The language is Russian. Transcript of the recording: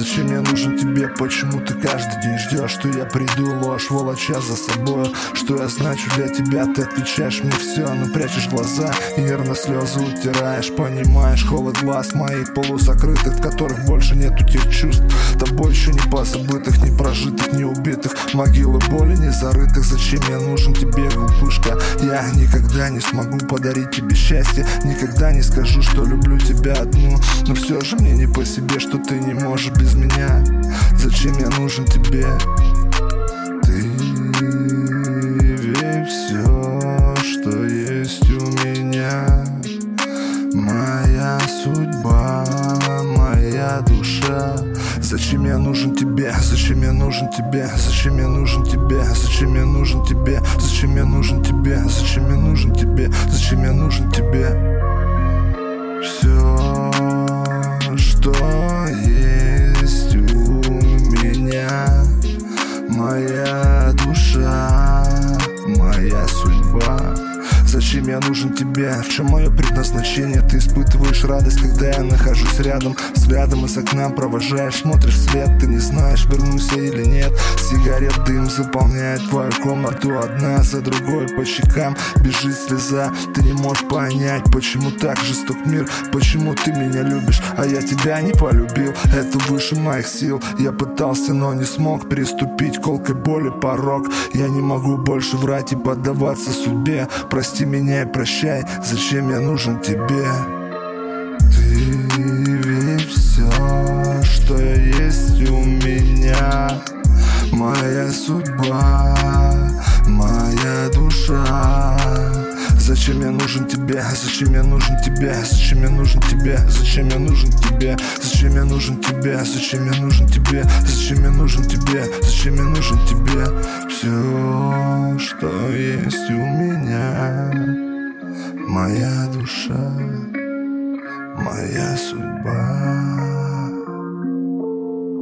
Зачем я нужен тебе? Почему ты каждый день ждешь, что я приду? Ложь волоча за собой, что я значу для тебя? Ты отвечаешь мне все, но прячешь глаза нервно слезы утираешь. Понимаешь холод глаз моих полузакрытых, в которых больше нету тех чувств. Тобой еще не позабытых, не прожитых, не убитых. Могилы боли зарытых Зачем я нужен тебе, глупышка? Я никогда не смогу подарить тебе счастье Никогда не скажу, что люблю тебя одну Но все же мне не по себе, что ты не можешь без меня Зачем я нужен тебе? Ты ведь все, что есть у меня Моя судьба, моя душа Зачем я нужен тебе? Зачем я нужен тебе? Зачем я нужен тебе? Зачем я нужен тебе? Зачем я нужен тебе? Зачем я нужен тебе? Зачем я нужен тебе? Все, что есть у меня Моя Зачем я нужен тебе? В чем мое предназначение? Ты испытываешь радость, когда я нахожусь рядом Взглядом из окна провожаешь, смотришь вслед Ты не знаешь, вернусь я или нет. Сигарет дым заполняет твою комнату Одна за другой по щекам. Бежит слеза Ты не можешь понять, почему так жесток мир Почему ты меня любишь, а я тебя не полюбил. Это выше моих сил. Я пытался, но не смог переступить колкой боли. Порог Я не могу больше врать и поддаваться судьбе. Прости меня и прощай, зачем я нужен тебе? Ты ведь все, что есть у меня Моя судьба, моя душа Зачем я нужен тебе? Зачем я нужен тебе? Зачем я нужен тебе? Зачем я нужен тебе? Зачем я нужен тебе? Зачем я нужен тебе? Зачем я нужен тебе? Зачем я нужен тебе? Все, что есть у меня Моя душа, моя судьба